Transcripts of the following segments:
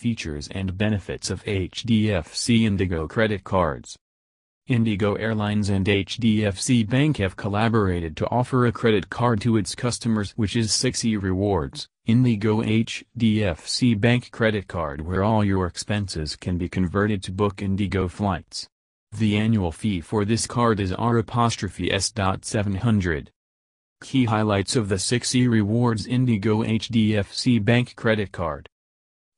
Features and benefits of HDFC Indigo credit cards. Indigo Airlines and HDFC Bank have collaborated to offer a credit card to its customers which is 6E Rewards, Indigo HDFC Bank credit card where all your expenses can be converted to book Indigo flights. The annual fee for this card is R'(S.700). Key highlights of the 6E Rewards Indigo HDFC Bank credit card.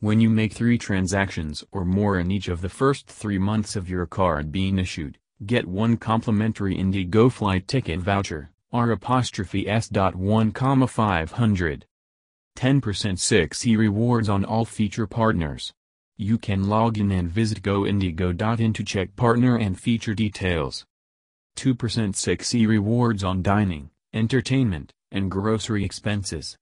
When you make three transactions or more in each of the first three months of your card being issued, get one complimentary Indigo flight ticket voucher, R'(S.1, 500. 10% 6E rewards on all feature partners. You can log in and visit goindigo.in to check partner and feature details. 2% 6E rewards on dining, entertainment, and grocery expenses.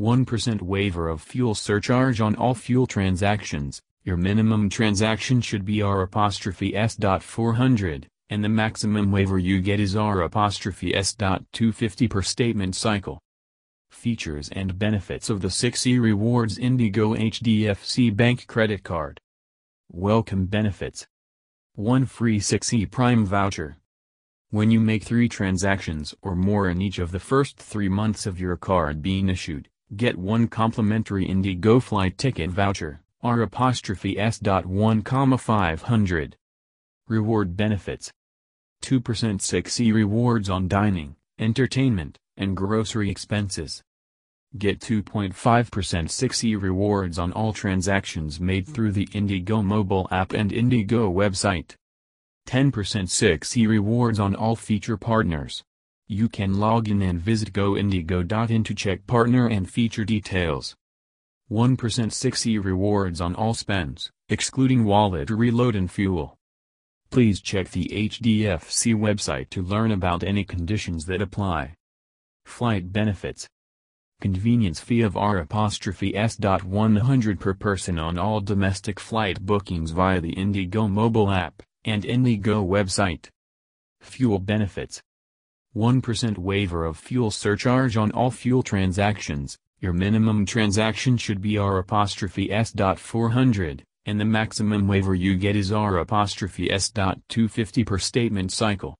1% waiver of fuel surcharge on all fuel transactions. Your minimum transaction should be R'(S.400, and the maximum waiver you get is R'(S.250 per statement cycle. Features and benefits of the 6E Rewards Indigo HDFC Bank Credit Card. Welcome benefits. 1 free 6E Prime voucher. When you make three transactions or more in each of the first three months of your card being issued, get one complimentary Indigo flight ticket voucher. R'(S.1, 500. Reward benefits. 2% 6E rewards on dining, entertainment, and grocery expenses. Get 2.5% 6E rewards on all transactions made through the Indigo mobile app and Indigo website. 10% 6E rewards on all feature partners. You can log in and visit goindigo.in to check partner and feature details. 1% 6E rewards on all spends, excluding wallet reload and fuel. Please check the HDFC website to learn about any conditions that apply. Flight benefits. Convenience fee of R'(S.100 per person on all domestic flight bookings via the Indigo mobile app and Indigo website. Fuel benefits. 1% waiver of fuel surcharge on all fuel transactions, your minimum transaction should be R'(S.400, and the maximum waiver you get is R'(S.250 per statement cycle.